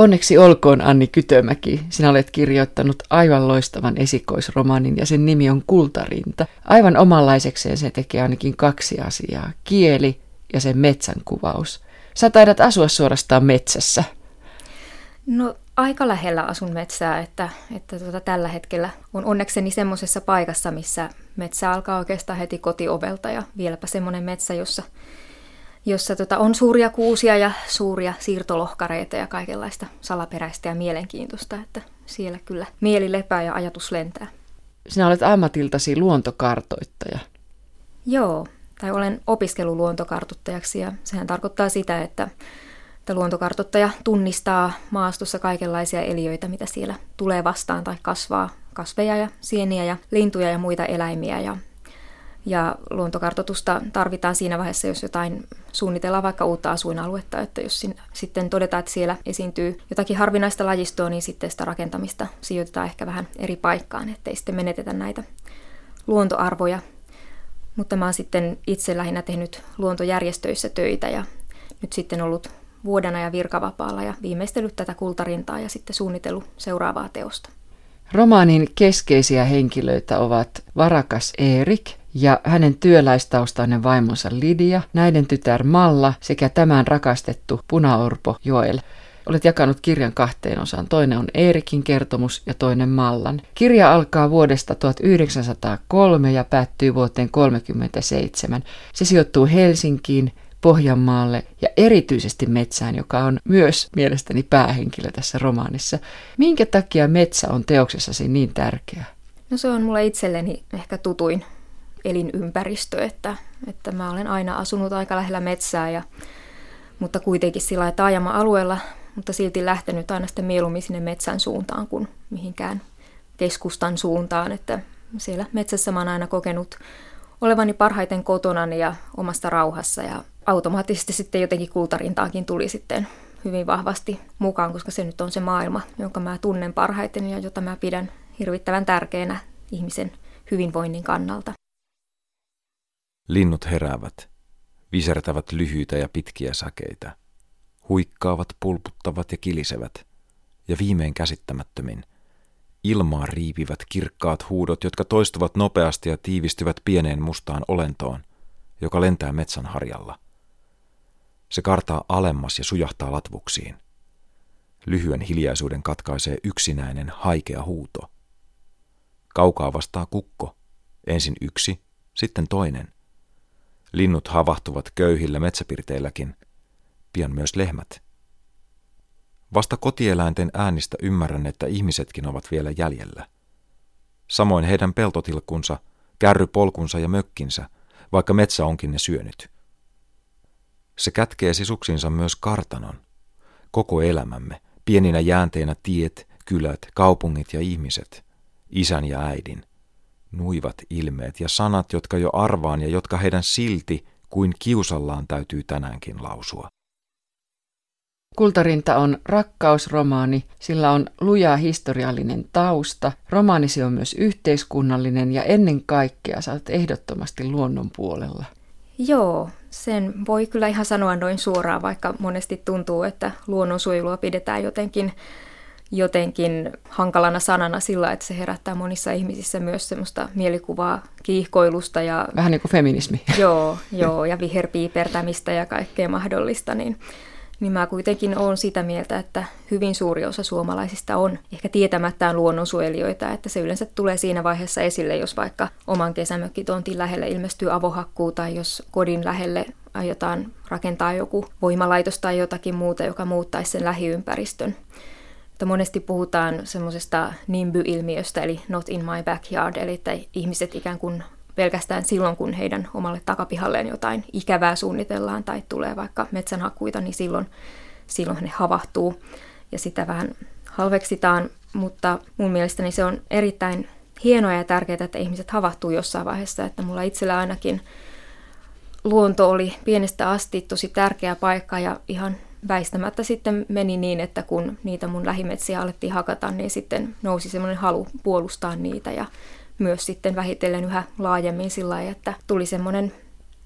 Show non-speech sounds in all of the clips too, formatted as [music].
Onneksi olkoon Anni Kytömäki. Sinä olet kirjoittanut aivan loistavan esikoisromanin ja sen nimi on Kultarinta. Aivan omanlaisekseen se tekee ainakin kaksi asiaa. Kieli ja sen metsän kuvaus. Sä taidat asua suorastaan metsässä. No aika lähellä asun metsää, että, että tuota, tällä hetkellä on onnekseni semmoisessa paikassa, missä metsä alkaa oikeastaan heti kotiovelta ja vieläpä semmoinen metsä, jossa, jossa tota, on suuria kuusia ja suuria siirtolohkareita ja kaikenlaista salaperäistä ja mielenkiintoista, että siellä kyllä mieli lepää ja ajatus lentää. Sinä olet ammatiltasi luontokartoittaja. Joo, tai olen opiskeluluontokartoittajaksi ja sehän tarkoittaa sitä, että että luontokartoittaja tunnistaa maastossa kaikenlaisia eliöitä, mitä siellä tulee vastaan tai kasvaa, kasveja ja sieniä ja lintuja ja muita eläimiä. Ja, ja luontokartoitusta tarvitaan siinä vaiheessa, jos jotain suunnitellaan vaikka uutta asuinaluetta, että jos sitten todetaan, että siellä esiintyy jotakin harvinaista lajistoa, niin sitten sitä rakentamista sijoitetaan ehkä vähän eri paikkaan, ettei sitten menetetä näitä luontoarvoja. Mutta mä oon sitten itse lähinnä tehnyt luontojärjestöissä töitä ja nyt sitten ollut vuoden ajan virkavapaalla ja viimeistellyt tätä kultarintaa ja sitten suunnitellut seuraavaa teosta. Romaanin keskeisiä henkilöitä ovat varakas Erik ja hänen työläistaustainen vaimonsa Lidia, näiden tytär Malla sekä tämän rakastettu punaorpo Joel. Olet jakanut kirjan kahteen osaan. Toinen on Eerikin kertomus ja toinen Mallan. Kirja alkaa vuodesta 1903 ja päättyy vuoteen 1937. Se sijoittuu Helsinkiin, Pohjanmaalle ja erityisesti metsään, joka on myös mielestäni päähenkilö tässä romaanissa. Minkä takia metsä on teoksessasi niin tärkeä? No se on mulle itselleni ehkä tutuin elinympäristö, että, että mä olen aina asunut aika lähellä metsää, ja, mutta kuitenkin sillä taajama-alueella, mutta silti lähtenyt aina sitten mieluummin sinne metsän suuntaan kuin mihinkään keskustan suuntaan, että siellä metsässä mä oon aina kokenut olevani parhaiten kotonani ja omasta rauhassa ja automaattisesti sitten jotenkin kultarintaakin tuli sitten hyvin vahvasti mukaan, koska se nyt on se maailma, jonka mä tunnen parhaiten ja jota mä pidän hirvittävän tärkeänä ihmisen hyvinvoinnin kannalta. Linnut heräävät, visertävät lyhyitä ja pitkiä säkeitä, huikkaavat, pulputtavat ja kilisevät, ja viimein käsittämättömin, ilmaa riipivät kirkkaat huudot, jotka toistuvat nopeasti ja tiivistyvät pieneen mustaan olentoon, joka lentää metsän harjalla – se kartaa alemmas ja sujahtaa latvuksiin. Lyhyen hiljaisuuden katkaisee yksinäinen, haikea huuto. Kaukaa vastaa kukko. Ensin yksi, sitten toinen. Linnut havahtuvat köyhillä metsäpirteilläkin, pian myös lehmät. Vasta kotieläinten äänistä ymmärrän, että ihmisetkin ovat vielä jäljellä. Samoin heidän peltotilkkunsa, kärrypolkunsa ja mökkinsä, vaikka metsä onkin ne syönyt. Se kätkee sisuksinsa myös kartanon. Koko elämämme, pieninä jäänteinä tiet, kylät, kaupungit ja ihmiset, isän ja äidin. Nuivat ilmeet ja sanat, jotka jo arvaan ja jotka heidän silti kuin kiusallaan täytyy tänäänkin lausua. Kultarinta on rakkausromaani, sillä on luja historiallinen tausta. Romaanisi on myös yhteiskunnallinen ja ennen kaikkea sä olet ehdottomasti luonnon puolella. Joo, sen voi kyllä ihan sanoa noin suoraan, vaikka monesti tuntuu, että luonnonsuojelua pidetään jotenkin, jotenkin hankalana sanana sillä, että se herättää monissa ihmisissä myös semmoista mielikuvaa kiihkoilusta. Ja, Vähän niin kuin feminismi. Joo, joo ja viherpiipertämistä ja kaikkea mahdollista, niin niin mä kuitenkin olen sitä mieltä, että hyvin suuri osa suomalaisista on ehkä tietämättään luonnonsuojelijoita, että se yleensä tulee siinä vaiheessa esille, jos vaikka oman kesämökkitontin lähelle ilmestyy avohakkuu tai jos kodin lähelle aiotaan rakentaa joku voimalaitos tai jotakin muuta, joka muuttaisi sen lähiympäristön. Mutta monesti puhutaan semmoisesta NIMBY-ilmiöstä, eli not in my backyard, eli että ihmiset ikään kuin pelkästään silloin, kun heidän omalle takapihalleen jotain ikävää suunnitellaan tai tulee vaikka metsänhakkuita, niin silloin, silloin ne havahtuu ja sitä vähän halveksitaan. Mutta mun mielestäni se on erittäin hienoa ja tärkeää, että ihmiset havahtuu jossain vaiheessa, että mulla itsellä ainakin luonto oli pienestä asti tosi tärkeä paikka ja ihan väistämättä sitten meni niin, että kun niitä mun lähimetsiä alettiin hakata, niin sitten nousi semmoinen halu puolustaa niitä ja myös sitten vähitellen yhä laajemmin sillä lailla, että tuli semmoinen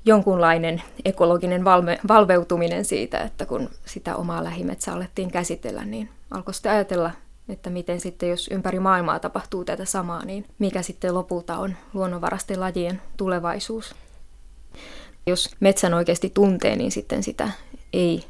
jonkunlainen ekologinen valme, valveutuminen siitä, että kun sitä omaa lähimetsää alettiin käsitellä, niin alkoi sitten ajatella, että miten sitten, jos ympäri maailmaa tapahtuu tätä samaa, niin mikä sitten lopulta on luonnonvarasten lajien tulevaisuus. Jos metsän oikeasti tuntee, niin sitten sitä ei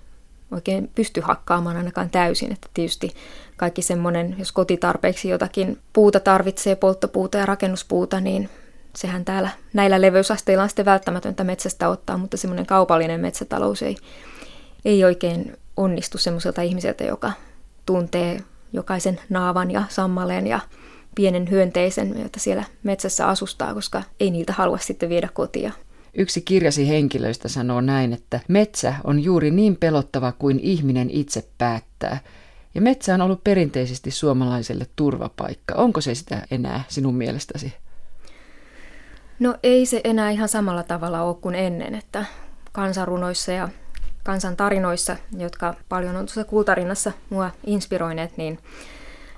oikein pysty hakkaamaan ainakaan täysin. Että tietysti kaikki semmoinen, jos kotitarpeeksi jotakin puuta tarvitsee, polttopuuta ja rakennuspuuta, niin sehän täällä näillä leveysasteilla on sitten välttämätöntä metsästä ottaa, mutta semmoinen kaupallinen metsätalous ei, ei oikein onnistu semmoiselta ihmiseltä, joka tuntee jokaisen naavan ja sammaleen ja pienen hyönteisen, jota siellä metsässä asustaa, koska ei niiltä halua sitten viedä kotia. Yksi kirjasi henkilöistä sanoo näin, että metsä on juuri niin pelottava kuin ihminen itse päättää. Ja metsä on ollut perinteisesti suomalaiselle turvapaikka. Onko se sitä enää sinun mielestäsi? No ei se enää ihan samalla tavalla ole kuin ennen, että kansarunoissa ja kansan tarinoissa, jotka paljon on tuossa kultarinnassa mua inspiroineet, niin,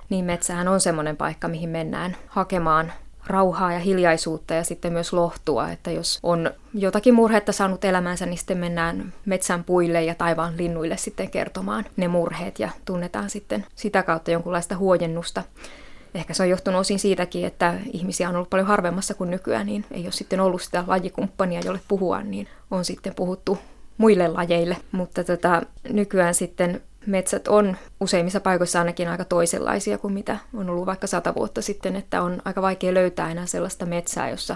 niin metsähän on semmoinen paikka, mihin mennään hakemaan rauhaa ja hiljaisuutta ja sitten myös lohtua, että jos on jotakin murhetta saanut elämänsä, niin sitten mennään metsän puille ja taivaan linnuille sitten kertomaan ne murheet ja tunnetaan sitten sitä kautta jonkunlaista huojennusta. Ehkä se on johtunut osin siitäkin, että ihmisiä on ollut paljon harvemmassa kuin nykyään, niin ei ole sitten ollut sitä lajikumppania, jolle puhua, niin on sitten puhuttu muille lajeille. Mutta tota, nykyään sitten metsät on useimmissa paikoissa ainakin aika toisenlaisia kuin mitä on ollut vaikka sata vuotta sitten, että on aika vaikea löytää enää sellaista metsää, jossa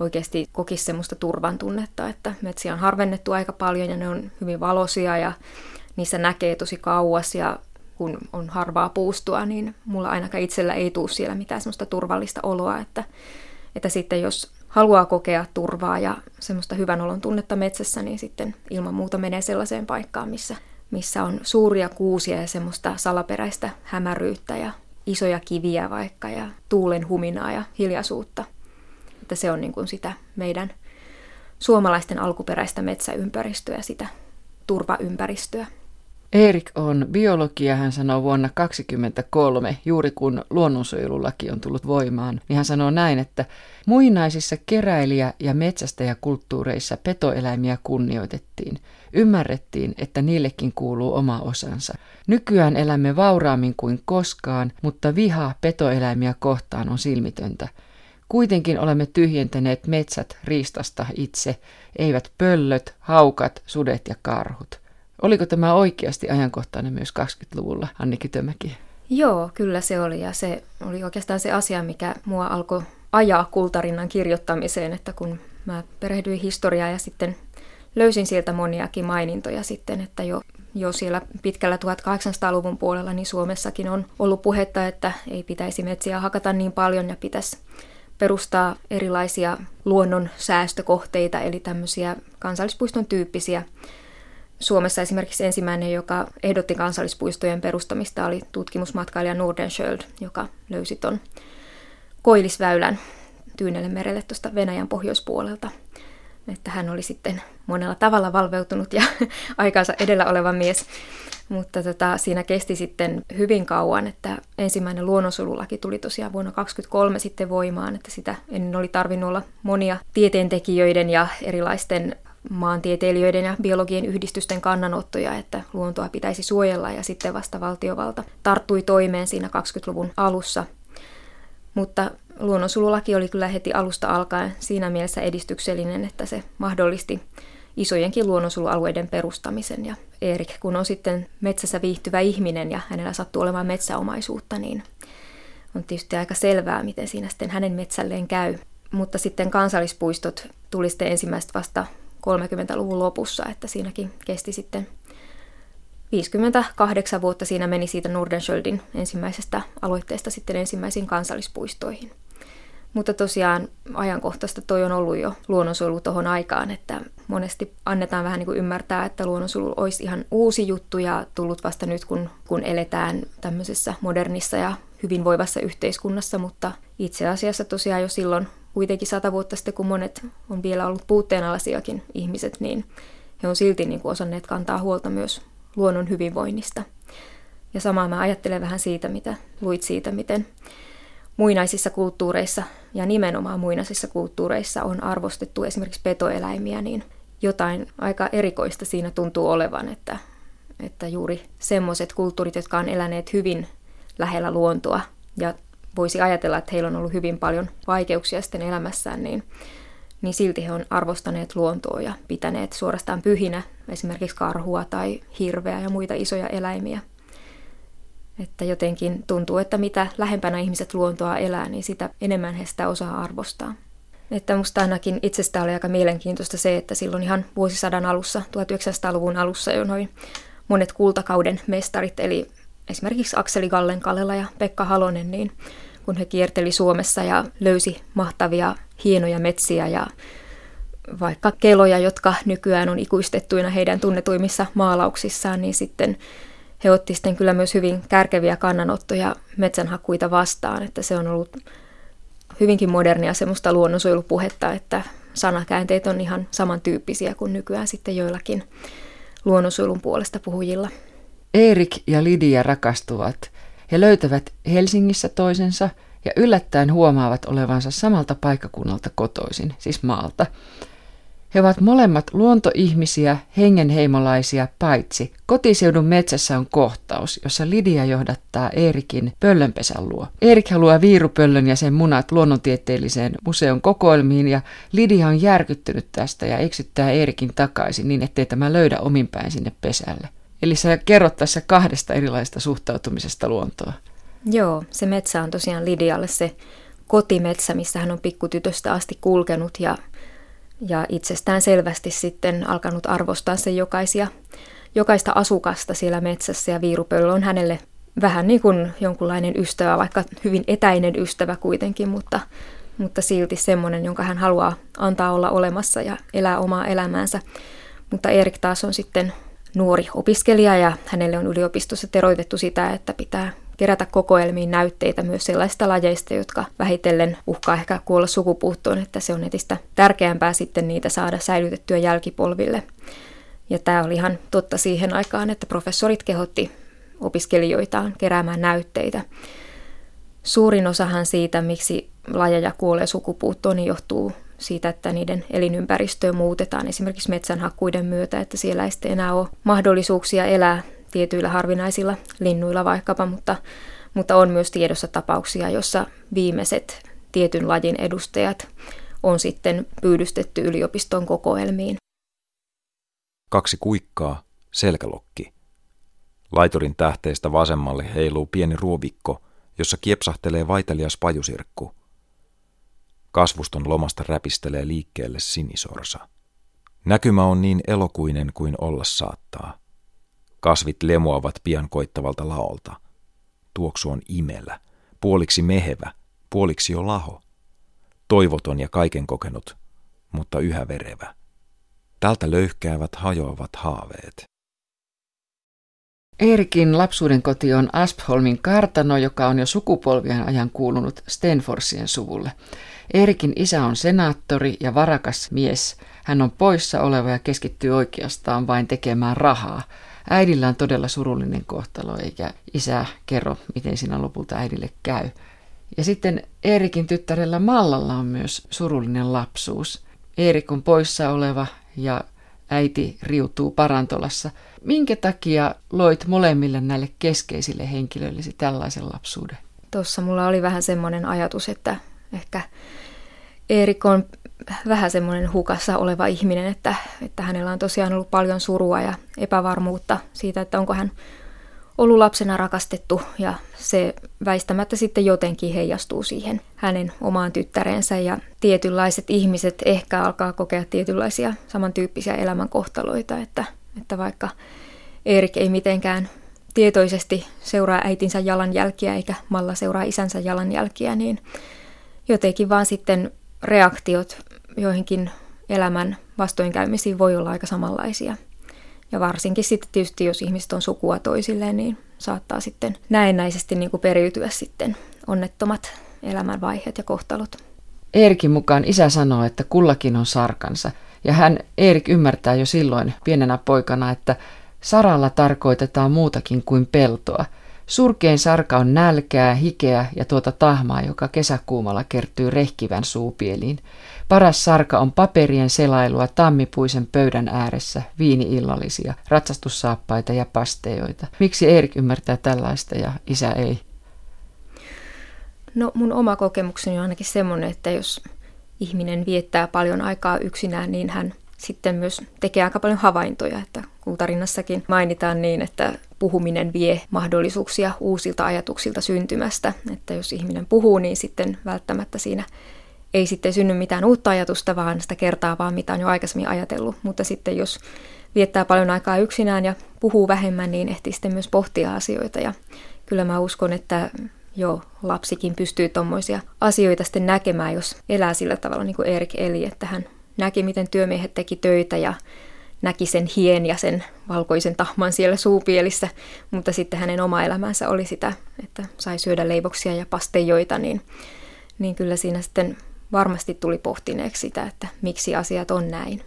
oikeasti kokisi semmoista turvan tunnetta, että metsiä on harvennettu aika paljon ja ne on hyvin valoisia ja niissä näkee tosi kauas ja kun on harvaa puustua, niin mulla ainakaan itsellä ei tule siellä mitään semmoista turvallista oloa, että, että sitten jos haluaa kokea turvaa ja semmoista hyvän olon tunnetta metsässä, niin sitten ilman muuta menee sellaiseen paikkaan, missä, missä on suuria kuusia ja semmoista salaperäistä hämäryyttä ja isoja kiviä vaikka ja tuulen huminaa ja hiljaisuutta. Että se on niin kuin sitä meidän suomalaisten alkuperäistä metsäympäristöä, sitä turvaympäristöä. Erik on biologi ja hän sanoo vuonna 2023, juuri kun luonnonsuojelulaki on tullut voimaan, niin hän sanoo näin, että muinaisissa keräilijä- ja metsästäjäkulttuureissa petoeläimiä kunnioitettiin. Ymmärrettiin, että niillekin kuuluu oma osansa. Nykyään elämme vauraammin kuin koskaan, mutta viha petoeläimiä kohtaan on silmitöntä. Kuitenkin olemme tyhjentäneet metsät riistasta itse, eivät pöllöt, haukat, sudet ja karhut. Oliko tämä oikeasti ajankohtainen myös 20-luvulla, Anni Kytömäki? Joo, kyllä se oli ja se oli oikeastaan se asia, mikä mua alkoi ajaa kultarinnan kirjoittamiseen, että kun mä perehdyin historiaa ja sitten löysin sieltä moniakin mainintoja sitten, että jo, jo siellä pitkällä 1800-luvun puolella niin Suomessakin on ollut puhetta, että ei pitäisi metsiä hakata niin paljon ja pitäisi perustaa erilaisia luonnon säästökohteita, eli tämmöisiä kansallispuiston tyyppisiä Suomessa esimerkiksi ensimmäinen, joka ehdotti kansallispuistojen perustamista, oli tutkimusmatkailija Nordenskjöld, joka löysi tuon Koillisväylän Tyynelle merelle tuosta Venäjän pohjoispuolelta. Että hän oli sitten monella tavalla valveutunut ja [laughs] aikansa edellä oleva mies. Mutta tota, siinä kesti sitten hyvin kauan, että ensimmäinen luonnonsuojelulaki tuli tosiaan vuonna 2023 sitten voimaan, että sitä ennen oli tarvinnut olla monia tieteentekijöiden ja erilaisten maantieteilijöiden ja biologien yhdistysten kannanottoja, että luontoa pitäisi suojella ja sitten vasta valtiovalta tarttui toimeen siinä 20-luvun alussa. Mutta luonnonsululaki oli kyllä heti alusta alkaen siinä mielessä edistyksellinen, että se mahdollisti isojenkin luonnonsulualueiden perustamisen. Ja Erik, kun on sitten metsässä viihtyvä ihminen ja hänellä sattuu olemaan metsäomaisuutta, niin on tietysti aika selvää, miten siinä sitten hänen metsälleen käy. Mutta sitten kansallispuistot tuli sitten ensimmäistä vasta 30-luvun lopussa, että siinäkin kesti sitten 58 vuotta siinä meni siitä Nordenskjöldin ensimmäisestä aloitteesta sitten ensimmäisiin kansallispuistoihin. Mutta tosiaan ajankohtaista toi on ollut jo luonnonsuojelu tuohon aikaan, että monesti annetaan vähän niin kuin ymmärtää, että luonnonsuojelu olisi ihan uusi juttu ja tullut vasta nyt, kun, kun eletään tämmöisessä modernissa ja hyvinvoivassa yhteiskunnassa, mutta itse asiassa tosiaan jo silloin kuitenkin sata vuotta sitten, kun monet on vielä ollut puutteenalaisiakin ihmiset, niin he on silti niin kuin osanneet kantaa huolta myös luonnon hyvinvoinnista. Ja samaa mä ajattelen vähän siitä, mitä luit siitä, miten muinaisissa kulttuureissa ja nimenomaan muinaisissa kulttuureissa on arvostettu esimerkiksi petoeläimiä, niin jotain aika erikoista siinä tuntuu olevan, että, että juuri semmoiset kulttuurit, jotka on eläneet hyvin lähellä luontoa ja voisi ajatella, että heillä on ollut hyvin paljon vaikeuksia sitten elämässään, niin, niin silti he on arvostaneet luontoa ja pitäneet suorastaan pyhinä esimerkiksi karhua tai hirveä ja muita isoja eläimiä. Että jotenkin tuntuu, että mitä lähempänä ihmiset luontoa elää, niin sitä enemmän he sitä osaa arvostaa. Että musta ainakin itsestä oli aika mielenkiintoista se, että silloin ihan vuosisadan alussa, 1900-luvun alussa jo noin monet kultakauden mestarit, eli esimerkiksi Akseli Gallen Kallela ja Pekka Halonen, niin kun he kierteli Suomessa ja löysi mahtavia hienoja metsiä ja vaikka keloja, jotka nykyään on ikuistettuina heidän tunnetuimmissa maalauksissaan, niin sitten he otti sitten kyllä myös hyvin kärkeviä kannanottoja metsänhakuita vastaan, että se on ollut hyvinkin modernia semmoista luonnonsuojelupuhetta, että sanakäänteet on ihan samantyyppisiä kuin nykyään sitten joillakin luonnonsuojelun puolesta puhujilla. Erik ja Lidia rakastuvat. He löytävät Helsingissä toisensa ja yllättäen huomaavat olevansa samalta paikkakunnalta kotoisin, siis maalta. He ovat molemmat luontoihmisiä, hengenheimolaisia, paitsi kotiseudun metsässä on kohtaus, jossa Lidia johdattaa Eerikin pöllönpesän luo. Eerik haluaa viirupöllön ja sen munat luonnontieteelliseen museon kokoelmiin ja Lidia on järkyttynyt tästä ja eksyttää Eerikin takaisin niin, ettei tämä löydä ominpäin sinne pesälle. Eli sä kerrot tässä kahdesta erilaisesta suhtautumisesta luontoa. Joo, se metsä on tosiaan Lidialle se kotimetsä, missä hän on pikkutytöstä asti kulkenut ja ja itsestään selvästi sitten alkanut arvostaa sen jokaisia, jokaista asukasta siellä metsässä ja viirupöllö on hänelle vähän niin kuin jonkunlainen ystävä, vaikka hyvin etäinen ystävä kuitenkin, mutta, mutta silti semmoinen, jonka hän haluaa antaa olla olemassa ja elää omaa elämäänsä. Mutta Erik taas on sitten nuori opiskelija ja hänelle on yliopistossa teroitettu sitä, että pitää kerätä kokoelmiin näytteitä myös sellaisista lajeista, jotka vähitellen uhkaa ehkä kuolla sukupuuttoon, että se on entistä tärkeämpää sitten niitä saada säilytettyä jälkipolville. Ja tämä oli ihan totta siihen aikaan, että professorit kehotti opiskelijoitaan keräämään näytteitä. Suurin osahan siitä, miksi lajeja kuolee sukupuuttoon, niin johtuu siitä, että niiden elinympäristöä muutetaan esimerkiksi metsänhakkuiden myötä, että siellä ei sitten enää ole mahdollisuuksia elää tietyillä harvinaisilla linnuilla vaikkapa, mutta, mutta on myös tiedossa tapauksia, jossa viimeiset tietyn lajin edustajat on sitten pyydystetty yliopiston kokoelmiin. Kaksi kuikkaa, selkälokki. Laiturin tähteestä vasemmalle heiluu pieni ruovikko, jossa kiepsahtelee vaitelias pajusirkku. Kasvuston lomasta räpistelee liikkeelle sinisorsa. Näkymä on niin elokuinen kuin olla saattaa. Kasvit lemoavat pian koittavalta laolta. Tuoksu on imellä, puoliksi mehevä, puoliksi jo laho. Toivoton ja kaiken kokenut, mutta yhä verevä. Tältä löyhkäävät hajoavat haaveet. Eerikin lapsuuden koti on Aspholmin kartano, joka on jo sukupolvien ajan kuulunut Stenforsien suvulle. Eerikin isä on senaattori ja varakas mies. Hän on poissa oleva ja keskittyy oikeastaan vain tekemään rahaa. Äidillä on todella surullinen kohtalo, eikä isä kerro, miten siinä lopulta äidille käy. Ja sitten Eerikin tyttärellä Mallalla on myös surullinen lapsuus. Eerik on poissa oleva ja äiti riutuu parantolassa. Minkä takia loit molemmille näille keskeisille henkilöillesi tällaisen lapsuuden? Tuossa mulla oli vähän semmoinen ajatus, että ehkä Eerik on vähän semmoinen hukassa oleva ihminen, että, että hänellä on tosiaan ollut paljon surua ja epävarmuutta siitä, että onko hän ollut lapsena rakastettu. Ja se väistämättä sitten jotenkin heijastuu siihen hänen omaan tyttärensä. Ja tietynlaiset ihmiset ehkä alkaa kokea tietynlaisia samantyyppisiä elämänkohtaloita, että, että vaikka Erik ei mitenkään tietoisesti seuraa äitinsä jalanjälkiä eikä Malla seuraa isänsä jalanjälkiä, niin jotenkin vaan sitten reaktiot joihinkin elämän vastoinkäymisiin voi olla aika samanlaisia. Ja varsinkin sitten tietysti, jos ihmiset on sukua toisilleen, niin saattaa sitten näennäisesti niin kuin periytyä sitten onnettomat elämänvaiheet ja kohtalot. Eerikin mukaan isä sanoo, että kullakin on sarkansa. Ja hän, Eerik, ymmärtää jo silloin pienenä poikana, että saralla tarkoitetaan muutakin kuin peltoa. Surkein sarka on nälkää, hikeä ja tuota tahmaa, joka kesäkuumalla kertyy rehkivän suupieliin. Paras sarka on paperien selailua tammipuisen pöydän ääressä, viiniillallisia, ratsastussaappaita ja pastejoita. Miksi Erik ymmärtää tällaista ja isä ei? No mun oma kokemukseni on ainakin semmoinen, että jos ihminen viettää paljon aikaa yksinään, niin hän sitten myös tekee aika paljon havaintoja, että kultarinnassakin mainitaan niin, että puhuminen vie mahdollisuuksia uusilta ajatuksilta syntymästä, että jos ihminen puhuu, niin sitten välttämättä siinä ei sitten synny mitään uutta ajatusta, vaan sitä kertaa vaan mitä on jo aikaisemmin ajatellut, mutta sitten jos viettää paljon aikaa yksinään ja puhuu vähemmän, niin ehtii sitten myös pohtia asioita. Ja kyllä mä uskon, että jo lapsikin pystyy tuommoisia asioita sitten näkemään, jos elää sillä tavalla niin kuin Erik eli, että hän näki, miten työmiehet teki töitä ja näki sen hien ja sen valkoisen tahman siellä suupielissä, mutta sitten hänen oma elämänsä oli sitä, että sai syödä leivoksia ja pastejoita, niin, niin kyllä siinä sitten varmasti tuli pohtineeksi sitä, että miksi asiat on näin.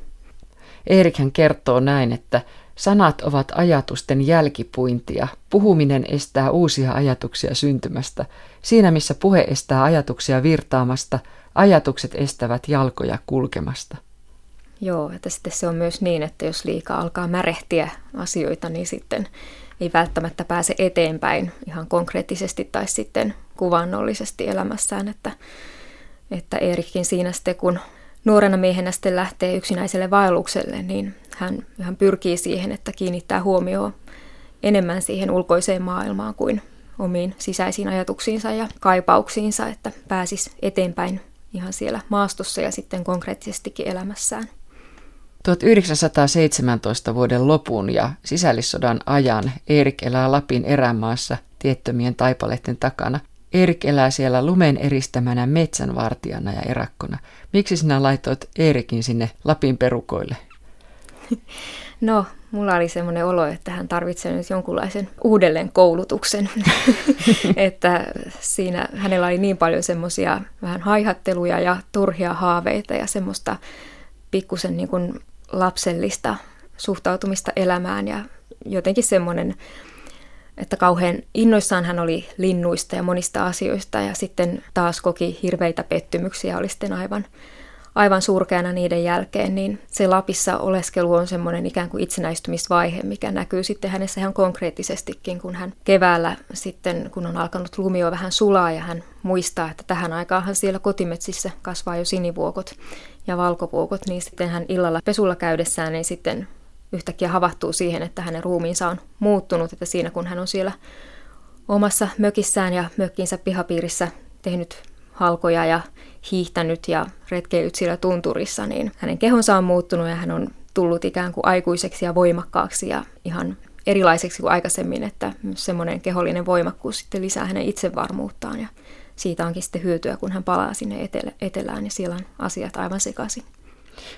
Erik hän kertoo näin, että sanat ovat ajatusten jälkipuintia. Puhuminen estää uusia ajatuksia syntymästä. Siinä missä puhe estää ajatuksia virtaamasta, ajatukset estävät jalkoja kulkemasta. Joo, että sitten se on myös niin, että jos liikaa alkaa märehtiä asioita, niin sitten ei välttämättä pääse eteenpäin ihan konkreettisesti tai sitten kuvannollisesti elämässään, että, että Erikkin siinä sitten, kun nuorena miehenä sitten lähtee yksinäiselle vaellukselle, niin hän, hän pyrkii siihen, että kiinnittää huomioon enemmän siihen ulkoiseen maailmaan kuin omiin sisäisiin ajatuksiinsa ja kaipauksiinsa, että pääsisi eteenpäin ihan siellä maastossa ja sitten konkreettisestikin elämässään. 1917 vuoden lopun ja sisällissodan ajan Erik elää Lapin erämaassa tiettömien taipaleiden takana. Erik elää siellä lumen eristämänä metsänvartijana ja erakkona. Miksi sinä laitoit Eerikin sinne Lapin perukoille? [laughs] No, mulla oli semmoinen olo, että hän tarvitsee nyt jonkunlaisen uudelleen koulutuksen. [laughs] että siinä hänellä oli niin paljon semmoisia vähän haihatteluja ja turhia haaveita ja semmoista pikkusen niin kuin lapsellista suhtautumista elämään ja jotenkin semmoinen, että kauhean innoissaan hän oli linnuista ja monista asioista ja sitten taas koki hirveitä pettymyksiä, oli sitten aivan, aivan surkeana niiden jälkeen, niin se Lapissa oleskelu on semmoinen ikään kuin itsenäistymisvaihe, mikä näkyy sitten hänessä ihan konkreettisestikin, kun hän keväällä sitten, kun on alkanut lumio vähän sulaa ja hän muistaa, että tähän aikaan siellä kotimetsissä kasvaa jo sinivuokot ja valkopuukot, niin sitten hän illalla pesulla käydessään niin sitten yhtäkkiä havahtuu siihen, että hänen ruumiinsa on muuttunut, että siinä kun hän on siellä omassa mökissään ja mökkinsä pihapiirissä tehnyt halkoja ja hiihtänyt ja retkeillyt siellä tunturissa, niin hänen kehonsa on muuttunut ja hän on tullut ikään kuin aikuiseksi ja voimakkaaksi ja ihan erilaiseksi kuin aikaisemmin, että semmoinen kehollinen voimakkuus sitten lisää hänen itsevarmuuttaan ja siitä onkin sitten hyötyä, kun hän palaa sinne etelä, etelään ja siellä on asiat aivan sekaisin.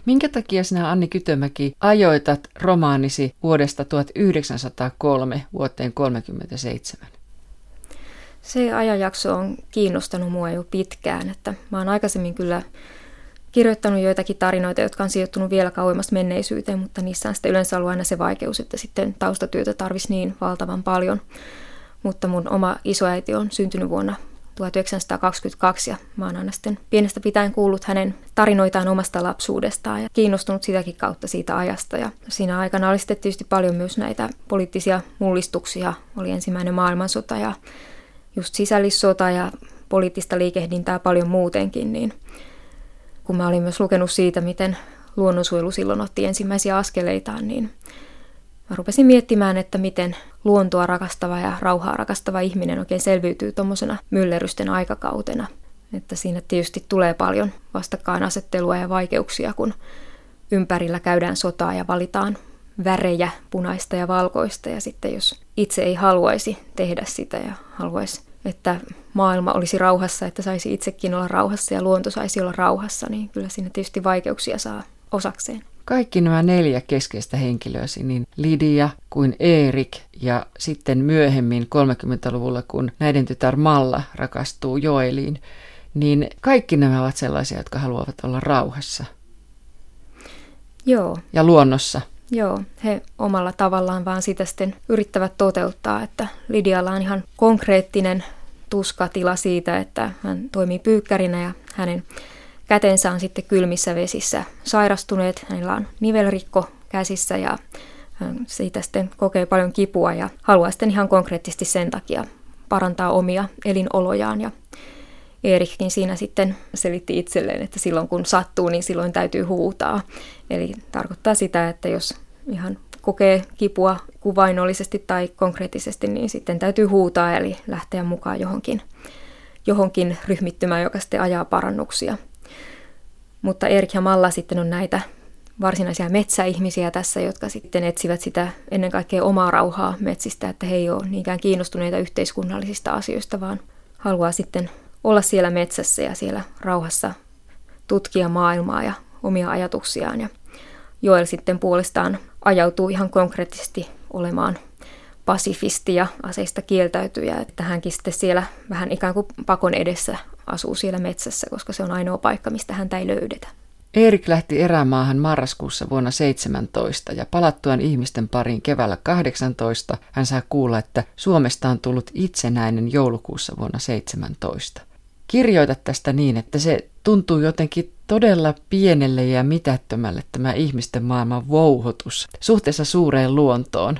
Minkä takia sinä Anni Kytömäki ajoitat romaanisi vuodesta 1903 vuoteen 1937? Se ajanjakso on kiinnostanut mua jo pitkään, että mä oon aikaisemmin kyllä kirjoittanut joitakin tarinoita, jotka on sijoittunut vielä kauemmas menneisyyteen, mutta niissä on sitten yleensä ollut aina se vaikeus, että sitten taustatyötä tarvisi niin valtavan paljon. Mutta mun oma isoäiti on syntynyt vuonna 1922 ja mä oon aina sitten pienestä pitäen kuullut hänen tarinoitaan omasta lapsuudestaan ja kiinnostunut sitäkin kautta siitä ajasta. Ja siinä aikana oli sitten tietysti paljon myös näitä poliittisia mullistuksia. Oli ensimmäinen maailmansota ja just sisällissota ja poliittista liikehdintää paljon muutenkin, niin kun mä olin myös lukenut siitä, miten luonnonsuojelu silloin otti ensimmäisiä askeleitaan, niin mä rupesin miettimään, että miten luontoa rakastava ja rauhaa rakastava ihminen oikein selviytyy tuommoisena myllerrysten aikakautena. Että siinä tietysti tulee paljon vastakkainasettelua ja vaikeuksia, kun ympärillä käydään sotaa ja valitaan värejä punaista ja valkoista. Ja sitten jos itse ei haluaisi tehdä sitä ja haluaisi, että maailma olisi rauhassa, että saisi itsekin olla rauhassa ja luonto saisi olla rauhassa, niin kyllä siinä tietysti vaikeuksia saa osakseen kaikki nämä neljä keskeistä henkilöäsi, niin Lidia kuin Erik ja sitten myöhemmin 30-luvulla, kun näiden tytär Malla rakastuu Joeliin, niin kaikki nämä ovat sellaisia, jotka haluavat olla rauhassa. Joo. Ja luonnossa. Joo, he omalla tavallaan vaan sitä sitten yrittävät toteuttaa, että Lidialla on ihan konkreettinen tuskatila siitä, että hän toimii pyykkärinä ja hänen kätensä on sitten kylmissä vesissä sairastuneet. Hänellä on nivelrikko käsissä ja hän siitä sitten kokee paljon kipua ja haluaa sitten ihan konkreettisesti sen takia parantaa omia elinolojaan. Ja Erikkin siinä sitten selitti itselleen, että silloin kun sattuu, niin silloin täytyy huutaa. Eli tarkoittaa sitä, että jos ihan kokee kipua kuvainnollisesti tai konkreettisesti, niin sitten täytyy huutaa, eli lähteä mukaan johonkin, johonkin ryhmittymään, joka sitten ajaa parannuksia. Mutta Erik ja Malla sitten on näitä varsinaisia metsäihmisiä tässä, jotka sitten etsivät sitä ennen kaikkea omaa rauhaa metsistä, että he ei ole niinkään kiinnostuneita yhteiskunnallisista asioista, vaan haluaa sitten olla siellä metsässä ja siellä rauhassa tutkia maailmaa ja omia ajatuksiaan. Ja Joel sitten puolestaan ajautuu ihan konkreettisesti olemaan pasifisti ja aseista kieltäytyjä, että hänkin sitten siellä vähän ikään kuin pakon edessä asuu siellä metsässä, koska se on ainoa paikka, mistä häntä ei löydetä. Erik lähti erämaahan marraskuussa vuonna 17 ja palattuaan ihmisten pariin keväällä 18 hän saa kuulla, että Suomesta on tullut itsenäinen joulukuussa vuonna 17. Kirjoita tästä niin, että se tuntuu jotenkin todella pienelle ja mitättömälle tämä ihmisten maailman vouhotus suhteessa suureen luontoon.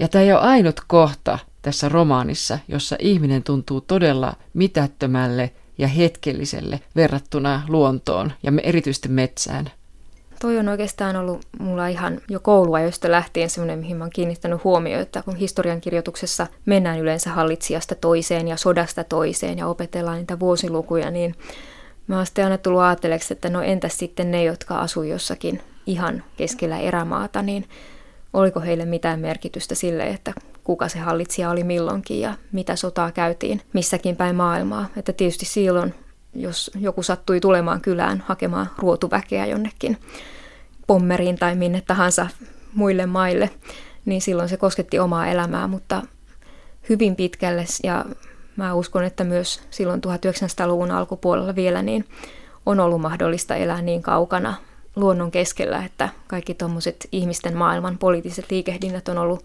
Ja tämä ei ole ainut kohta tässä romaanissa, jossa ihminen tuntuu todella mitättömälle ja hetkelliselle verrattuna luontoon ja erityisesti metsään. Toi on oikeastaan ollut mulla ihan jo kouluajoista lähtien semmoinen, mihin mä oon kiinnittänyt huomioon, että kun historian kirjoituksessa mennään yleensä hallitsijasta toiseen ja sodasta toiseen ja opetellaan niitä vuosilukuja, niin mä oon sitten aina tullut ajatelleeksi, että no entäs sitten ne, jotka asuu jossakin ihan keskellä erämaata, niin oliko heille mitään merkitystä sille, että kuka se hallitsija oli milloinkin ja mitä sotaa käytiin missäkin päin maailmaa. Että tietysti silloin, jos joku sattui tulemaan kylään hakemaan ruotuväkeä jonnekin pommeriin tai minne tahansa muille maille, niin silloin se kosketti omaa elämää, mutta hyvin pitkälle ja mä uskon, että myös silloin 1900-luvun alkupuolella vielä niin on ollut mahdollista elää niin kaukana luonnon keskellä, että kaikki tuommoiset ihmisten maailman poliittiset liikehdinnät on ollut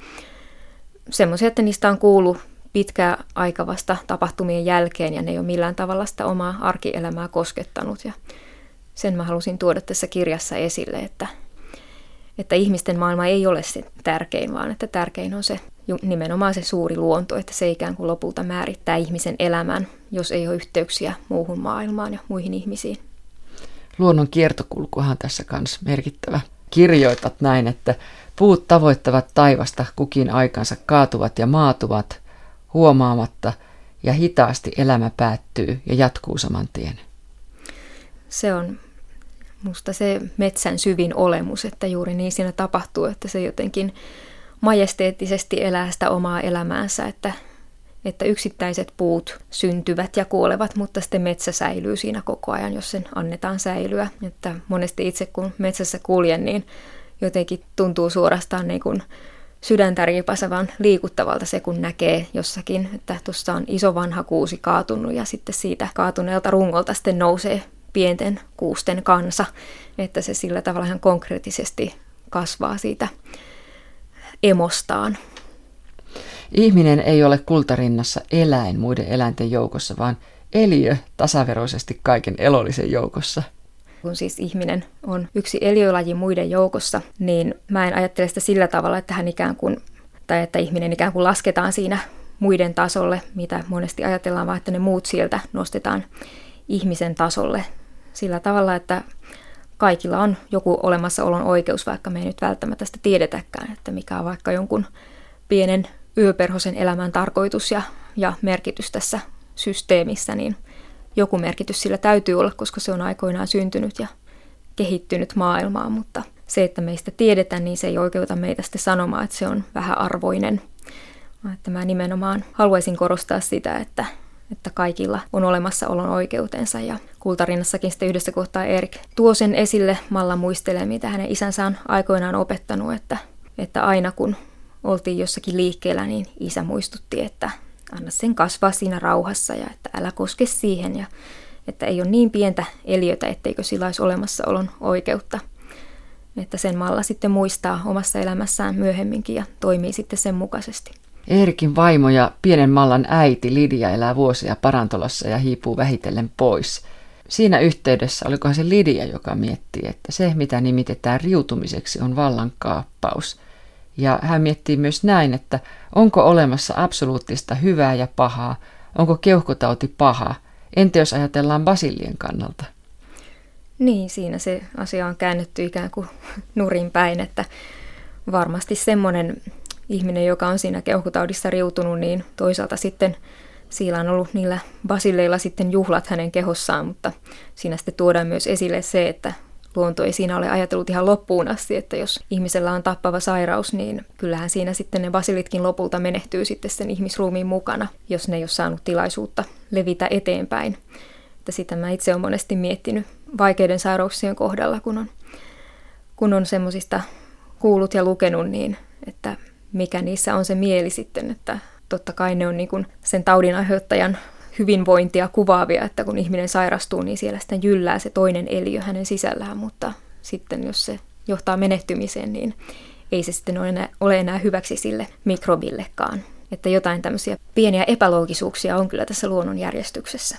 semmoisia, että niistä on kuullut pitkä aika vasta tapahtumien jälkeen ja ne ei ole millään tavalla sitä omaa arkielämää koskettanut. Ja sen mä halusin tuoda tässä kirjassa esille, että, että ihmisten maailma ei ole se tärkein, vaan että tärkein on se nimenomaan se suuri luonto, että se ikään kuin lopulta määrittää ihmisen elämän, jos ei ole yhteyksiä muuhun maailmaan ja muihin ihmisiin. Luonnon kiertokulkuhan tässä kanssa merkittävä. Kirjoitat näin, että Puut tavoittavat taivasta kukin aikansa, kaatuvat ja maatuvat huomaamatta, ja hitaasti elämä päättyy ja jatkuu saman tien. Se on musta se metsän syvin olemus, että juuri niin siinä tapahtuu, että se jotenkin majesteettisesti elää sitä omaa elämäänsä, että, että yksittäiset puut syntyvät ja kuolevat, mutta sitten metsä säilyy siinä koko ajan, jos sen annetaan säilyä. Että monesti itse kun metsässä kuljen, niin jotenkin tuntuu suorastaan niin kuin sydäntä riipasevan liikuttavalta se, kun näkee jossakin, että tuossa on iso vanha kuusi kaatunut ja sitten siitä kaatuneelta rungolta sitten nousee pienten kuusten kansa, että se sillä tavalla ihan konkreettisesti kasvaa siitä emostaan. Ihminen ei ole kultarinnassa eläin muiden eläinten joukossa, vaan eliö tasaveroisesti kaiken elollisen joukossa kun siis ihminen on yksi eliölaji muiden joukossa, niin mä en ajattele sitä sillä tavalla, että hän ikään kuin, tai että ihminen ikään kuin lasketaan siinä muiden tasolle, mitä monesti ajatellaan, vaan että ne muut sieltä nostetaan ihmisen tasolle sillä tavalla, että kaikilla on joku olemassaolon oikeus, vaikka me ei nyt välttämättä sitä tiedetäkään, että mikä on vaikka jonkun pienen yöperhosen elämän tarkoitus ja, ja merkitys tässä systeemissä, niin – joku merkitys sillä täytyy olla, koska se on aikoinaan syntynyt ja kehittynyt maailmaa, mutta se, että meistä tiedetään, niin se ei oikeuta meitä sitten sanomaan, että se on vähän arvoinen. Että mä nimenomaan haluaisin korostaa sitä, että, että kaikilla on olemassa olon oikeutensa. Ja kultarinnassakin sitten yhdessä kohtaa Erik tuo sen esille, Malla muistelee, mitä hänen isänsä on aikoinaan opettanut, että, että aina kun oltiin jossakin liikkeellä, niin isä muistutti, että anna sen kasvaa siinä rauhassa ja että älä koske siihen ja että ei ole niin pientä eliötä, etteikö sillä olisi olemassaolon oikeutta. että sen Malla sitten muistaa omassa elämässään myöhemminkin ja toimii sitten sen mukaisesti. Eerikin vaimo ja pienen Mallan äiti Lidia elää vuosia parantolossa ja hiipuu vähitellen pois. Siinä yhteydessä olikohan se Lidia, joka miettii, että se mitä nimitetään riutumiseksi on vallankaappaus. Ja hän miettii myös näin, että onko olemassa absoluuttista hyvää ja pahaa, onko keuhkotauti paha, entä jos ajatellaan basillien kannalta? Niin, siinä se asia on käännetty ikään kuin [laughs] nurin päin, että varmasti semmoinen ihminen, joka on siinä keuhkotaudissa riutunut, niin toisaalta sitten siellä on ollut niillä basilleilla sitten juhlat hänen kehossaan, mutta siinä sitten tuodaan myös esille se, että luonto ei siinä ole ajatellut ihan loppuun asti, että jos ihmisellä on tappava sairaus, niin kyllähän siinä sitten ne basilitkin lopulta menehtyy sitten sen ihmisruumiin mukana, jos ne ei ole saanut tilaisuutta levitä eteenpäin. Että sitä mä itse olen monesti miettinyt vaikeiden sairauksien kohdalla, kun on, kun on semmoisista kuullut ja lukenut, niin että mikä niissä on se mieli sitten, että totta kai ne on niin kuin sen taudin aiheuttajan hyvinvointia kuvaavia, että kun ihminen sairastuu, niin siellä sitten jyllää se toinen eliö hänen sisällään, mutta sitten jos se johtaa menehtymiseen, niin ei se sitten ole enää, ole enää hyväksi sille mikrobillekaan. Että jotain tämmöisiä pieniä epäloogisuuksia on kyllä tässä luonnonjärjestyksessä.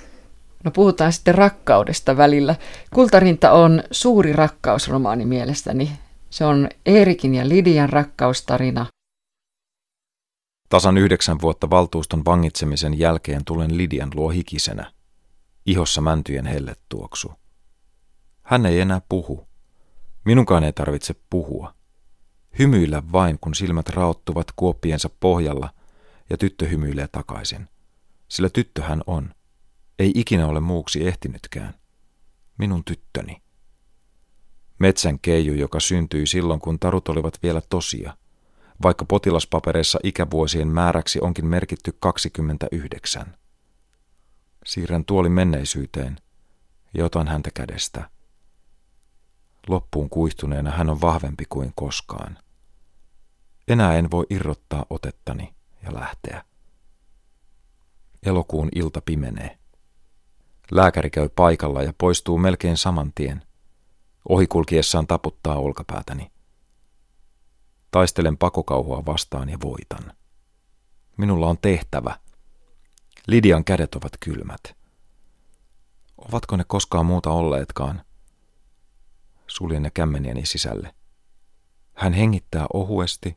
No puhutaan sitten rakkaudesta välillä. Kultarinta on suuri rakkausromaani mielestäni. Se on Eerikin ja Lidian rakkaustarina. Tasan yhdeksän vuotta valtuuston vangitsemisen jälkeen tulen Lidian luo hikisenä. Ihossa mäntyjen hellettuoksu. Hän ei enää puhu. Minunkaan ei tarvitse puhua. Hymyillä vain, kun silmät raottuvat kuoppiensa pohjalla ja tyttö hymyilee takaisin. Sillä tyttö hän on. Ei ikinä ole muuksi ehtinytkään. Minun tyttöni. Metsän keiju, joka syntyi silloin, kun tarut olivat vielä tosia – vaikka potilaspapereissa ikävuosien määräksi onkin merkitty 29. Siirrän tuoli menneisyyteen ja otan häntä kädestä. Loppuun kuihtuneena hän on vahvempi kuin koskaan. Enää en voi irrottaa otettani ja lähteä. Elokuun ilta pimenee. Lääkäri käy paikalla ja poistuu melkein saman tien. Ohikulkiessaan taputtaa olkapäätäni. Taistelen pakokauhua vastaan ja voitan. Minulla on tehtävä. Lidian kädet ovat kylmät. Ovatko ne koskaan muuta olleetkaan? Suljen ne kämmeniäni sisälle. Hän hengittää ohuesti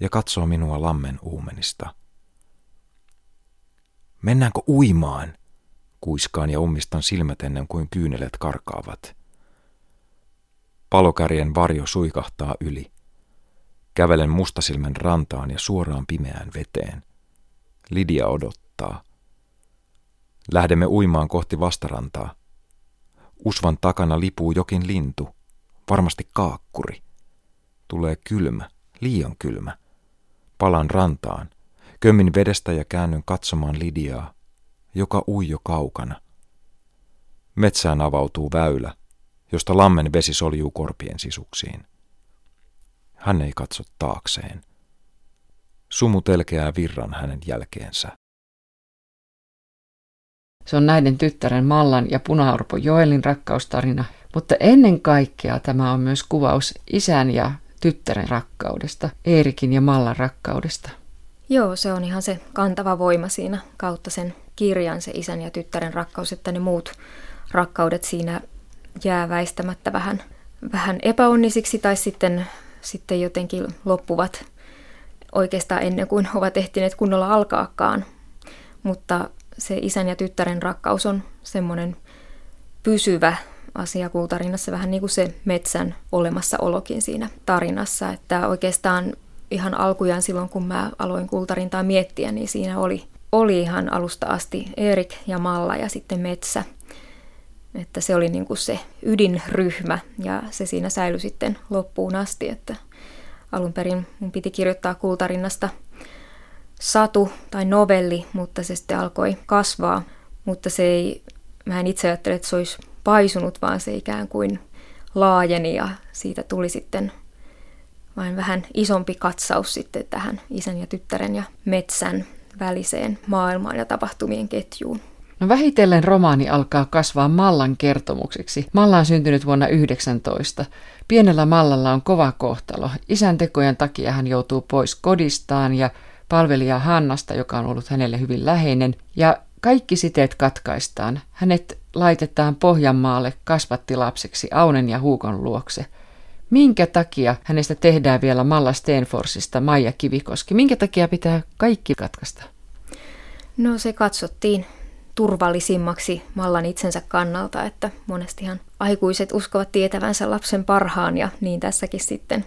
ja katsoo minua lammen uumenista. Mennäänkö uimaan? Kuiskaan ja ummistan silmät ennen kuin kyynelet karkaavat. Palokärjen varjo suikahtaa yli. Kävelen mustasilmän rantaan ja suoraan pimeään veteen. Lidia odottaa. Lähdemme uimaan kohti vastarantaa. Usvan takana lipuu jokin lintu, varmasti kaakkuri. Tulee kylmä, liian kylmä. Palan rantaan, kömmin vedestä ja käännyn katsomaan Lidiaa, joka ui jo kaukana. Metsään avautuu väylä, josta lammen vesi soljuu korpien sisuksiin. Hän ei katso taakseen. Sumu telkeää virran hänen jälkeensä. Se on näiden tyttären Mallan ja Punaorpo Joelin rakkaustarina, mutta ennen kaikkea tämä on myös kuvaus isän ja tyttären rakkaudesta, Eerikin ja Mallan rakkaudesta. Joo, se on ihan se kantava voima siinä kautta sen kirjan, se isän ja tyttären rakkaus, että ne muut rakkaudet siinä jää väistämättä vähän, vähän epäonnisiksi tai sitten sitten jotenkin loppuvat oikeastaan ennen kuin ovat ehtineet kunnolla alkaakaan. Mutta se isän ja tyttären rakkaus on semmoinen pysyvä asia kultarinassa, vähän niin kuin se metsän olemassaolokin siinä tarinassa. Että oikeastaan ihan alkujaan silloin, kun mä aloin kultarintaa miettiä, niin siinä oli, oli ihan alusta asti Erik ja Malla ja sitten metsä – että se oli niin kuin se ydinryhmä ja se siinä säilyi sitten loppuun asti, että alun perin mun piti kirjoittaa kultarinnasta satu tai novelli, mutta se sitten alkoi kasvaa, mutta se ei, mä en itse ajattele, että se olisi paisunut, vaan se ikään kuin laajeni ja siitä tuli sitten vain vähän isompi katsaus sitten tähän isän ja tyttären ja metsän väliseen maailmaan ja tapahtumien ketjuun. No vähitellen romaani alkaa kasvaa Mallan kertomukseksi. Malla on syntynyt vuonna 19. Pienellä Mallalla on kova kohtalo. Isän tekojen takia hän joutuu pois kodistaan ja palvelija Hannasta, joka on ollut hänelle hyvin läheinen. Ja kaikki siteet katkaistaan. Hänet laitetaan Pohjanmaalle kasvattilapseksi Aunen ja Huukon luokse. Minkä takia hänestä tehdään vielä Malla Stenforsista Maija Kivikoski? Minkä takia pitää kaikki katkaista? No se katsottiin turvallisimmaksi Mallan itsensä kannalta, että monestihan aikuiset uskovat tietävänsä lapsen parhaan ja niin tässäkin sitten.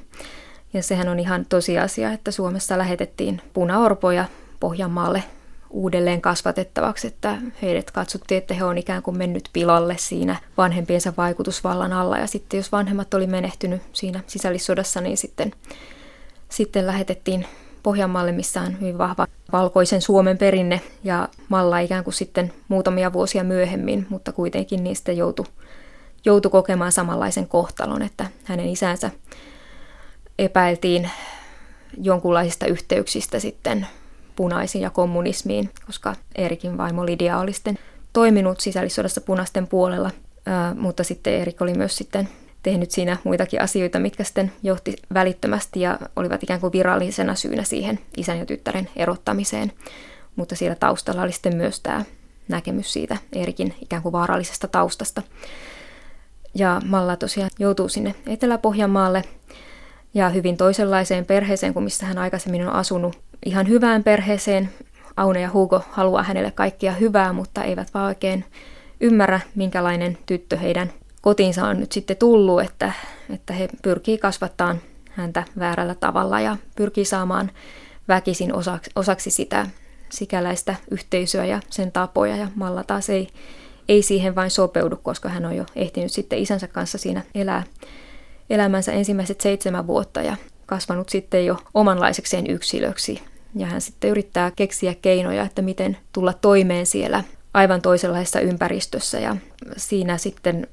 Ja sehän on ihan tosiasia, että Suomessa lähetettiin punaorpoja Pohjanmaalle uudelleen kasvatettavaksi, että heidät katsottiin, että he on ikään kuin mennyt pilalle siinä vanhempiensa vaikutusvallan alla. Ja sitten jos vanhemmat oli menehtynyt siinä sisällissodassa, niin sitten, sitten lähetettiin Pohjanmaalle, missä on hyvin vahva valkoisen Suomen perinne ja Malla ikään kuin sitten muutamia vuosia myöhemmin, mutta kuitenkin niistä joutui, joutui kokemaan samanlaisen kohtalon, että hänen isänsä epäiltiin jonkunlaisista yhteyksistä sitten punaisiin ja kommunismiin, koska Erikin vaimo Lidia oli sitten toiminut sisällissodassa punaisten puolella, mutta sitten Erik oli myös sitten tehnyt siinä muitakin asioita, mitkä sitten johti välittömästi ja olivat ikään kuin virallisena syynä siihen isän ja tyttären erottamiseen. Mutta siellä taustalla oli sitten myös tämä näkemys siitä Erikin ikään kuin vaarallisesta taustasta. Ja Malla tosiaan joutuu sinne Etelä-Pohjanmaalle ja hyvin toisenlaiseen perheeseen kuin missä hän aikaisemmin on asunut. Ihan hyvään perheeseen. Aune ja Hugo haluaa hänelle kaikkia hyvää, mutta eivät vaan oikein ymmärrä, minkälainen tyttö heidän kotiinsa on nyt sitten tullut, että, että he pyrkii kasvattamaan häntä väärällä tavalla ja pyrkii saamaan väkisin osaksi, osaksi sitä sikäläistä yhteisöä ja sen tapoja. Ja Malla taas ei, ei siihen vain sopeudu, koska hän on jo ehtinyt sitten isänsä kanssa siinä elää elämänsä ensimmäiset seitsemän vuotta ja kasvanut sitten jo omanlaisekseen yksilöksi. Ja hän sitten yrittää keksiä keinoja, että miten tulla toimeen siellä aivan toisenlaisessa ympäristössä. Ja siinä sitten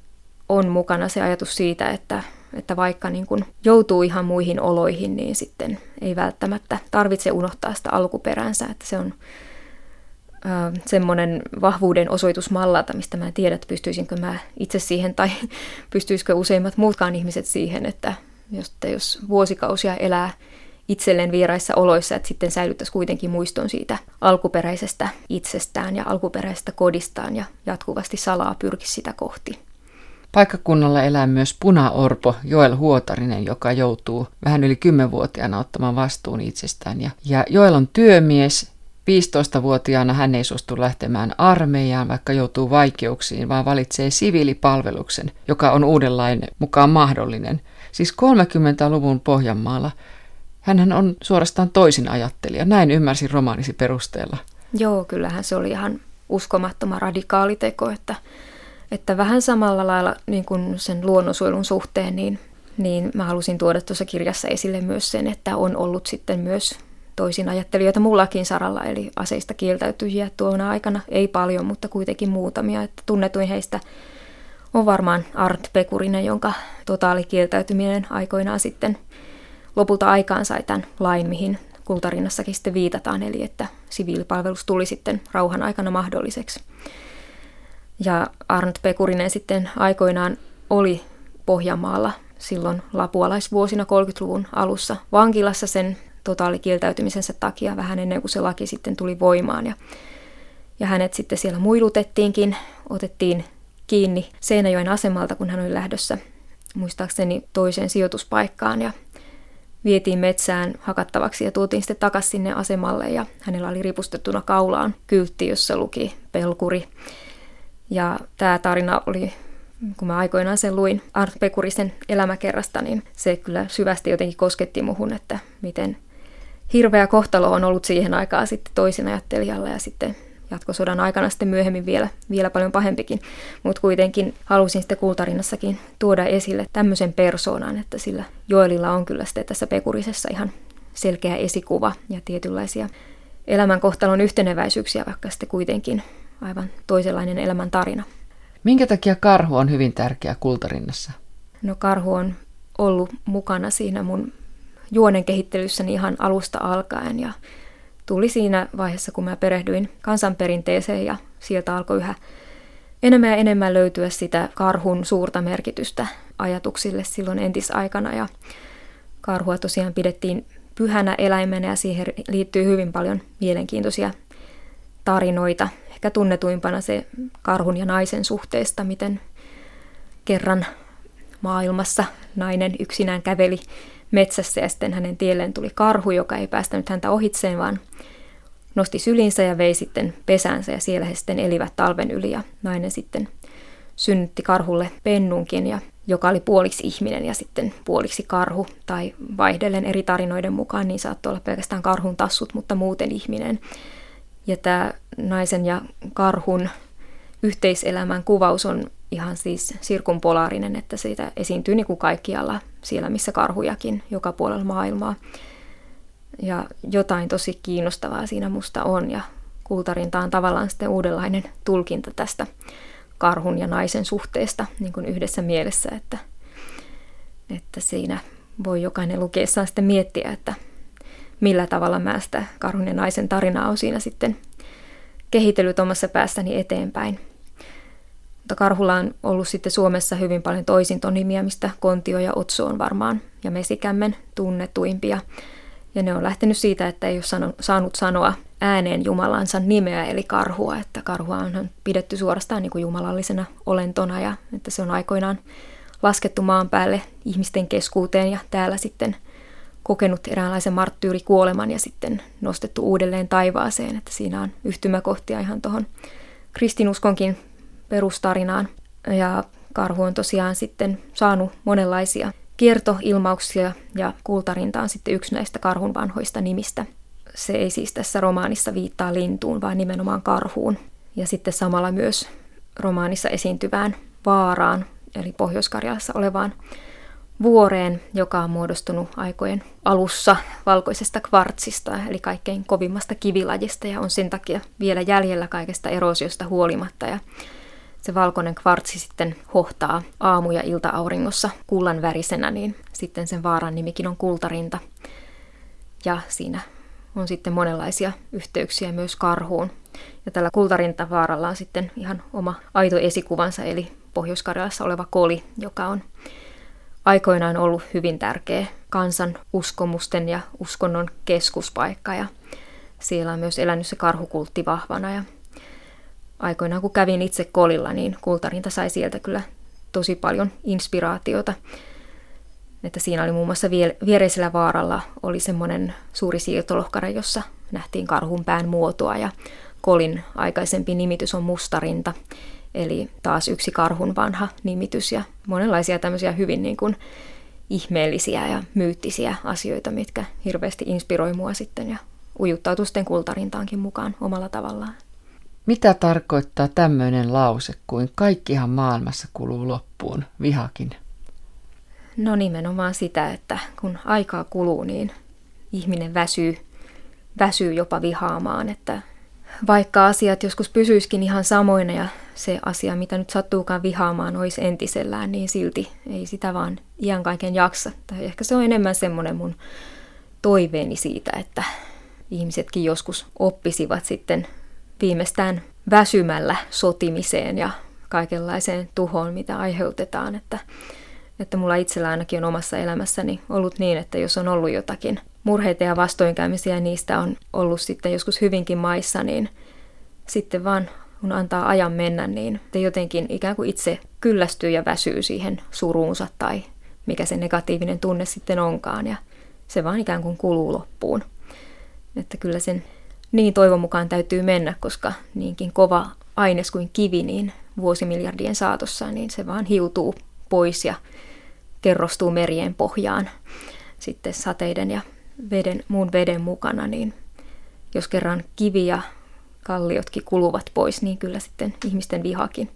on mukana se ajatus siitä, että, että vaikka niin kuin joutuu ihan muihin oloihin, niin sitten ei välttämättä tarvitse unohtaa sitä alkuperänsä, että se on ö, semmoinen vahvuuden osoitus mistä mä en tiedä, että pystyisinkö mä itse siihen tai [laughs] pystyisikö useimmat muutkaan ihmiset siihen, että jos, jos vuosikausia elää itselleen vieraissa oloissa, että sitten säilyttäisi kuitenkin muiston siitä alkuperäisestä itsestään ja alkuperäisestä kodistaan ja jatkuvasti salaa pyrkisi sitä kohti. Paikkakunnalla elää myös punaorpo Joel Huotarinen, joka joutuu vähän yli 10-vuotiaana ottamaan vastuun itsestään. Ja, Joel on työmies. 15-vuotiaana hän ei suostu lähtemään armeijaan, vaikka joutuu vaikeuksiin, vaan valitsee siviilipalveluksen, joka on uudenlainen mukaan mahdollinen. Siis 30-luvun Pohjanmaalla hän on suorastaan toisin ajattelija. Näin ymmärsin romaanisi perusteella. Joo, kyllähän se oli ihan uskomattoman radikaali teko, että että vähän samalla lailla niin kuin sen luonnonsuojelun suhteen, niin, niin mä halusin tuoda tuossa kirjassa esille myös sen, että on ollut sitten myös toisin ajattelijoita mullakin saralla, eli aseista kieltäytyjiä tuona aikana. Ei paljon, mutta kuitenkin muutamia. Että tunnetuin heistä on varmaan Art Pekurinen, jonka totaalikieltäytyminen aikoinaan sitten lopulta aikaan sai tämän lain, mihin kultarinnassakin sitten viitataan, eli että siviilipalvelus tuli sitten rauhan aikana mahdolliseksi. Ja Arnold Pekurinen sitten aikoinaan oli Pohjanmaalla silloin lapualaisvuosina 30-luvun alussa vankilassa sen totaalikieltäytymisensä takia vähän ennen kuin se laki sitten tuli voimaan. Ja, ja hänet sitten siellä muilutettiinkin, otettiin kiinni Seinäjoen asemalta, kun hän oli lähdössä muistaakseni toiseen sijoituspaikkaan ja vietiin metsään hakattavaksi ja tuotiin sitten takaisin sinne asemalle ja hänellä oli ripustettuna kaulaan kyltti, jossa luki pelkuri. Ja tämä tarina oli, kun mä aikoinaan sen luin Art Pekurisen elämäkerrasta, niin se kyllä syvästi jotenkin kosketti muhun, että miten hirveä kohtalo on ollut siihen aikaan sitten toisin ajattelijalla ja sitten jatkosodan aikana sitten myöhemmin vielä, vielä paljon pahempikin. Mutta kuitenkin halusin sitten kultarinnassakin tuoda esille tämmöisen persoonan, että sillä Joelilla on kyllä sitten tässä Pekurisessa ihan selkeä esikuva ja tietynlaisia elämän kohtalon yhteneväisyyksiä, vaikka sitten kuitenkin aivan toisenlainen elämän tarina. Minkä takia karhu on hyvin tärkeä kultarinnassa? No karhu on ollut mukana siinä mun juonen kehittelyssäni ihan alusta alkaen ja tuli siinä vaiheessa, kun mä perehdyin kansanperinteeseen ja sieltä alkoi yhä enemmän ja enemmän löytyä sitä karhun suurta merkitystä ajatuksille silloin entisaikana. Ja karhua tosiaan pidettiin pyhänä eläimenä ja siihen liittyy hyvin paljon mielenkiintoisia tarinoita. Ehkä tunnetuimpana se karhun ja naisen suhteesta, miten kerran maailmassa nainen yksinään käveli metsässä ja sitten hänen tielleen tuli karhu, joka ei päästänyt häntä ohitseen, vaan nosti sylinsä ja vei sitten pesänsä ja siellä he sitten elivät talven yli ja nainen sitten synnytti karhulle pennunkin, ja, joka oli puoliksi ihminen ja sitten puoliksi karhu, tai vaihdellen eri tarinoiden mukaan, niin saattoi olla pelkästään karhun tassut, mutta muuten ihminen. Ja tämä naisen ja karhun yhteiselämän kuvaus on ihan siis sirkumpolaarinen, että siitä esiintyy niin kuin kaikkialla siellä, missä karhujakin, joka puolella maailmaa. Ja jotain tosi kiinnostavaa siinä musta on, ja kultarinta on tavallaan sitten uudenlainen tulkinta tästä karhun ja naisen suhteesta niin kuin yhdessä mielessä, että, että siinä voi jokainen lukeessaan sitten miettiä, että millä tavalla mä sitä karhun ja naisen tarinaa on siinä sitten kehitellyt omassa päässäni eteenpäin. Mutta karhulla on ollut sitten Suomessa hyvin paljon toisintonimiä, mistä Kontio ja Otso on varmaan ja Mesikämmen tunnetuimpia. Ja ne on lähtenyt siitä, että ei ole saanut sanoa ääneen Jumalansa nimeä, eli karhua. Että karhua on pidetty suorastaan niin kuin jumalallisena olentona ja että se on aikoinaan laskettu maan päälle ihmisten keskuuteen ja täällä sitten kokenut eräänlaisen marttyyrikuoleman ja sitten nostettu uudelleen taivaaseen. Että siinä on yhtymäkohtia ihan tuohon kristinuskonkin perustarinaan. Ja karhu on tosiaan sitten saanut monenlaisia kiertoilmauksia ja kultarinta on sitten yksi näistä karhun vanhoista nimistä. Se ei siis tässä romaanissa viittaa lintuun, vaan nimenomaan karhuun. Ja sitten samalla myös romaanissa esiintyvään vaaraan, eli Pohjois-Karjalassa olevaan vuoreen, joka on muodostunut aikojen alussa valkoisesta kvartsista, eli kaikkein kovimmasta kivilajista, ja on sen takia vielä jäljellä kaikesta erosiosta huolimatta. Ja se valkoinen kvartsi sitten hohtaa aamu- ja ilta-auringossa kullan värisenä, niin sitten sen vaaran nimikin on kultarinta. Ja siinä on sitten monenlaisia yhteyksiä myös karhuun. Ja tällä kultarintavaaralla on sitten ihan oma aito esikuvansa, eli Pohjois-Karjalassa oleva koli, joka on aikoinaan ollut hyvin tärkeä kansan uskomusten ja uskonnon keskuspaikka. Ja siellä on myös elänyt se karhukultti vahvana. Ja aikoinaan kun kävin itse kolilla, niin kultarinta sai sieltä kyllä tosi paljon inspiraatiota. Että siinä oli muun muassa viereisellä vaaralla oli semmoinen suuri siirtolohkare, jossa nähtiin karhun pään muotoa ja kolin aikaisempi nimitys on mustarinta, eli taas yksi karhun vanha nimitys ja monenlaisia tämmöisiä hyvin niin kuin ihmeellisiä ja myyttisiä asioita, mitkä hirveästi inspiroi mua sitten ja ujuttautui sitten kultarintaankin mukaan omalla tavallaan. Mitä tarkoittaa tämmöinen lause kuin kaikkihan maailmassa kuluu loppuun, vihakin? No nimenomaan sitä, että kun aikaa kuluu, niin ihminen väsyy, väsyy jopa vihaamaan, että vaikka asiat joskus pysyiskin ihan samoina ja se asia, mitä nyt sattuukaan vihaamaan, olisi entisellään, niin silti ei sitä vaan iän kaiken jaksa. Tai ehkä se on enemmän semmoinen mun toiveeni siitä, että ihmisetkin joskus oppisivat sitten viimeistään väsymällä sotimiseen ja kaikenlaiseen tuhoon, mitä aiheutetaan. Että, että mulla itsellä ainakin on omassa elämässäni ollut niin, että jos on ollut jotakin murheita ja vastoinkäymisiä niistä on ollut sitten joskus hyvinkin maissa, niin sitten vaan kun antaa ajan mennä, niin te jotenkin ikään kuin itse kyllästyy ja väsyy siihen suruunsa tai mikä se negatiivinen tunne sitten onkaan ja se vaan ikään kuin kuluu loppuun. Että kyllä sen niin toivon mukaan täytyy mennä, koska niinkin kova aines kuin kivi niin vuosimiljardien saatossa, niin se vaan hiutuu pois ja kerrostuu merien pohjaan sitten sateiden ja veden, muun veden mukana, niin jos kerran kivi ja kalliotkin kuluvat pois, niin kyllä sitten ihmisten vihakin